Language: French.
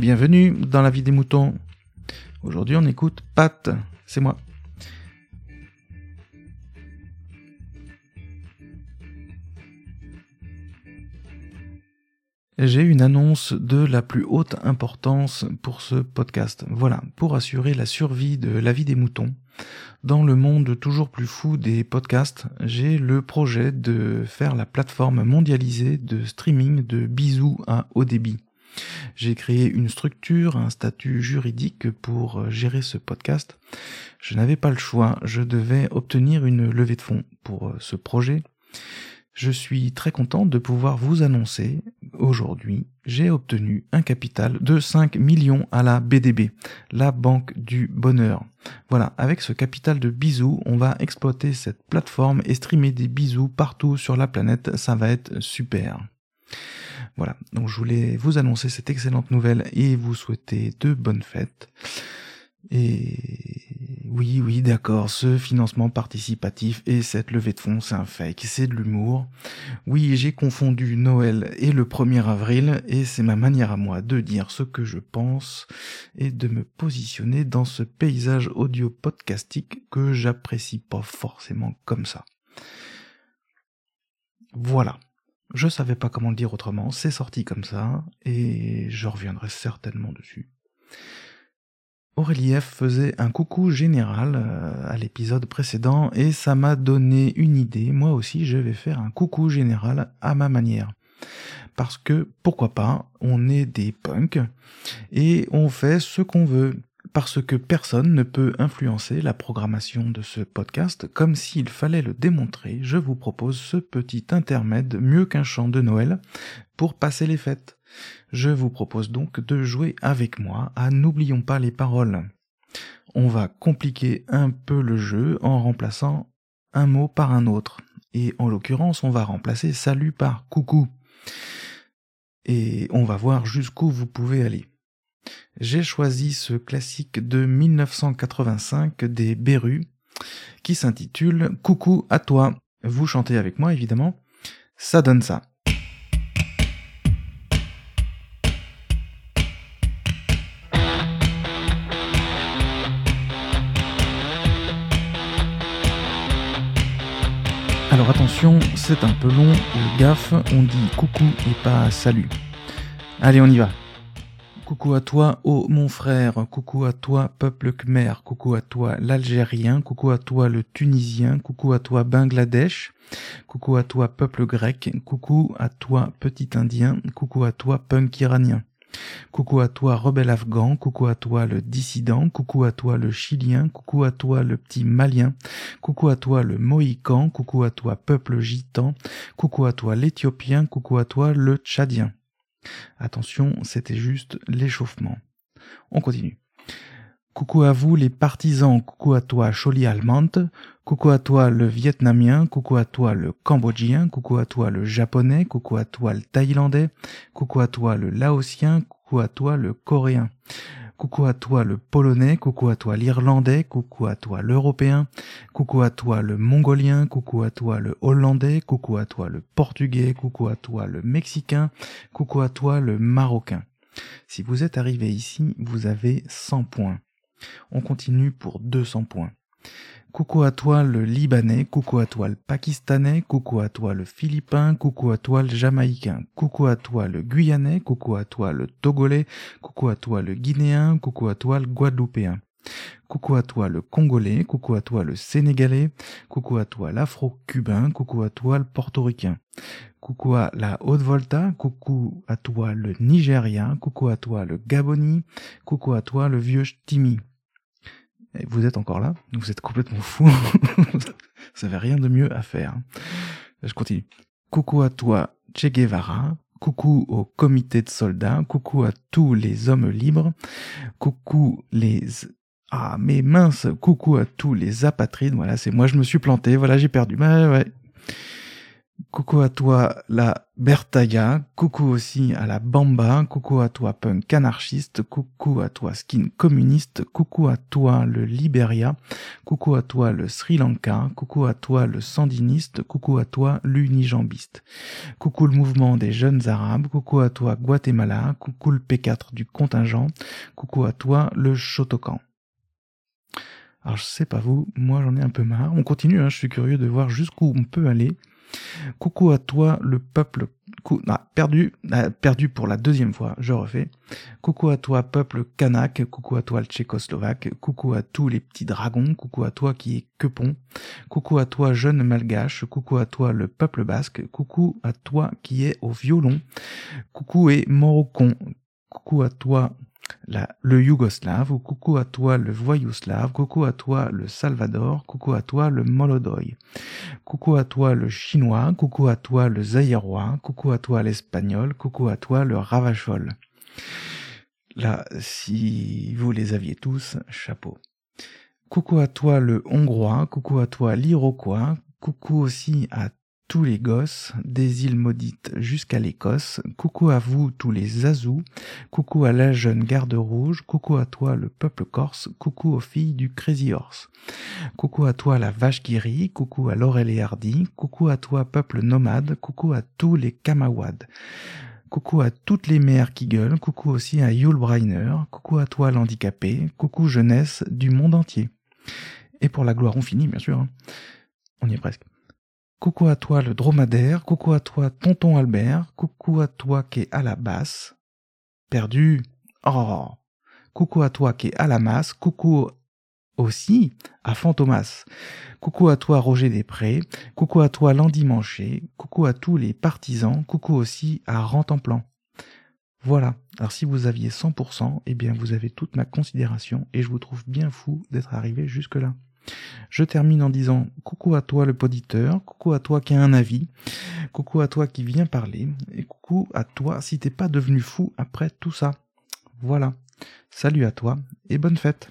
bienvenue dans la vie des moutons. Aujourd'hui on écoute Pat, c'est moi. J'ai une annonce de la plus haute importance pour ce podcast. Voilà, pour assurer la survie de la vie des moutons. Dans le monde toujours plus fou des podcasts, j'ai le projet de faire la plateforme mondialisée de streaming de bisous à haut débit. J'ai créé une structure, un statut juridique pour gérer ce podcast. Je n'avais pas le choix, je devais obtenir une levée de fonds pour ce projet. Je suis très content de pouvoir vous annoncer aujourd'hui, j'ai obtenu un capital de 5 millions à la BDB, la Banque du Bonheur. Voilà, avec ce capital de bisous, on va exploiter cette plateforme et streamer des bisous partout sur la planète, ça va être super. Voilà, donc je voulais vous annoncer cette excellente nouvelle et vous souhaiter de bonnes fêtes. Et oui, oui, d'accord, ce financement participatif et cette levée de fonds, c'est un fake, c'est de l'humour. Oui, j'ai confondu Noël et le 1er avril, et c'est ma manière à moi de dire ce que je pense et de me positionner dans ce paysage audio podcastique que j'apprécie pas forcément comme ça. Voilà. Je savais pas comment le dire autrement, c'est sorti comme ça, et je reviendrai certainement dessus. Aurélie F faisait un coucou général euh, à l'épisode précédent et ça m'a donné une idée. Moi aussi, je vais faire un coucou général à ma manière. Parce que, pourquoi pas, on est des punks et on fait ce qu'on veut. Parce que personne ne peut influencer la programmation de ce podcast, comme s'il fallait le démontrer, je vous propose ce petit intermède mieux qu'un chant de Noël pour passer les fêtes. Je vous propose donc de jouer avec moi à N'oublions pas les paroles. On va compliquer un peu le jeu en remplaçant un mot par un autre. Et en l'occurrence, on va remplacer salut par coucou. Et on va voir jusqu'où vous pouvez aller. J'ai choisi ce classique de 1985 des Berus qui s'intitule Coucou à toi. Vous chantez avec moi évidemment. Ça donne ça. Alors attention, c'est un peu long, gaffe, on dit coucou et pas salut. Allez, on y va. Coucou à toi, ô mon frère, coucou à toi, peuple khmer, coucou à toi, l'Algérien, coucou à toi, le Tunisien, coucou à toi, Bangladesh, coucou à toi, peuple grec, coucou à toi, petit Indien, coucou à toi, punk iranien. Coucou à toi, rebelle afghan, coucou à toi, le dissident, coucou à toi, le chilien, coucou à toi, le petit malien, coucou à toi, le mohican, coucou à toi, peuple gitan, coucou à toi, l'éthiopien, coucou à toi, le tchadien. Attention, c'était juste l'échauffement. On continue. Coucou à vous les partisans, coucou à toi Choli Almante, coucou à toi le vietnamien, coucou à toi le cambodgien, coucou à toi le japonais, coucou à toi le thaïlandais, coucou à toi le laotien, coucou à toi le coréen. Coucou à toi le polonais, coucou à toi l'irlandais, coucou à toi l'européen, coucou à toi le mongolien, coucou à toi le hollandais, coucou à toi le portugais, coucou à toi le mexicain, coucou à toi le marocain. Si vous êtes arrivé ici, vous avez 100 points. On continue pour 200 points. Coucou à toi le Libanais, coucou à toi le Pakistanais, coucou à toi le Philippin, coucou à toi le Jamaïcain, coucou à toi le Guyanais, coucou à toi le Togolais, coucou à toi le Guinéen, coucou à toi le Guadeloupéen. Coucou à toi le Congolais, coucou à toi le Sénégalais, coucou à toi l'Afro-Cubain, coucou à toi le Portoricain. Coucou à la Haute-Volta, coucou à toi le Nigérien, coucou à toi le Gaboni, coucou à toi le vieux Ch'timi vous êtes encore là, vous êtes complètement fou. vous n'avez rien de mieux à faire. Je continue. Coucou à toi, Che Guevara. Coucou au comité de soldats. Coucou à tous les hommes libres. Coucou les ah mais mince, coucou à tous les apatrides. Voilà, c'est moi, je me suis planté. Voilà, j'ai perdu. Bah, ouais. Coucou à toi la Bertaya, coucou aussi à la Bamba, coucou à toi punk anarchiste, coucou à toi skin communiste, coucou à toi le Liberia, coucou à toi le Sri Lanka, coucou à toi le sandiniste, coucou à toi l'unijambiste, coucou le mouvement des jeunes arabes, coucou à toi Guatemala, coucou le P4 du contingent, coucou à toi le Shotokan. Alors je sais pas vous, moi j'en ai un peu marre. On continue, hein, je suis curieux de voir jusqu'où on peut aller. Coucou à toi, le peuple ah, perdu, ah, perdu pour la deuxième fois, je refais. Coucou à toi, peuple kanak, coucou à toi, le tchécoslovaque, coucou à tous les petits dragons, coucou à toi qui est quepon, coucou à toi, jeune malgache, coucou à toi, le peuple basque, coucou à toi qui est au violon, coucou et morocon, coucou à toi, le yougoslave, ou coucou à toi le voyouslave, coucou à toi le salvador, coucou à toi le molodoy, coucou à toi le chinois, coucou à toi le zaïrois, coucou à toi l'espagnol, coucou à toi le ravachol. Là, si vous les aviez tous, chapeau. Coucou à toi le hongrois, coucou à toi l'iroquois, coucou aussi à tous les gosses, des îles maudites jusqu'à l'Écosse, coucou à vous tous les Azous, coucou à la jeune garde rouge, coucou à toi le peuple corse, coucou aux filles du Crazy Horse, coucou à toi la vache qui rit, coucou à Laurel et Hardy, coucou à toi peuple nomade, coucou à tous les Kamawad. Coucou à toutes les mères qui gueulent, coucou aussi à Yul Brynner, coucou à toi l'handicapé, coucou jeunesse du monde entier. Et pour la gloire, on finit, bien sûr. Hein. On y est presque. Coucou à toi le dromadaire, coucou à toi tonton Albert, coucou à toi qui est à la basse. Perdu. Oh. Coucou à toi qui est à la masse, coucou aussi à Fantomas. Coucou à toi Roger Després, coucou à toi l'endimanché, coucou à tous les partisans, coucou aussi à Rentemplan. Voilà. Alors si vous aviez 100%, eh bien vous avez toute ma considération et je vous trouve bien fou d'être arrivé jusque là. Je termine en disant coucou à toi le poditeur, coucou à toi qui a un avis, coucou à toi qui vient parler, et coucou à toi si t'es pas devenu fou après tout ça. Voilà. Salut à toi et bonne fête.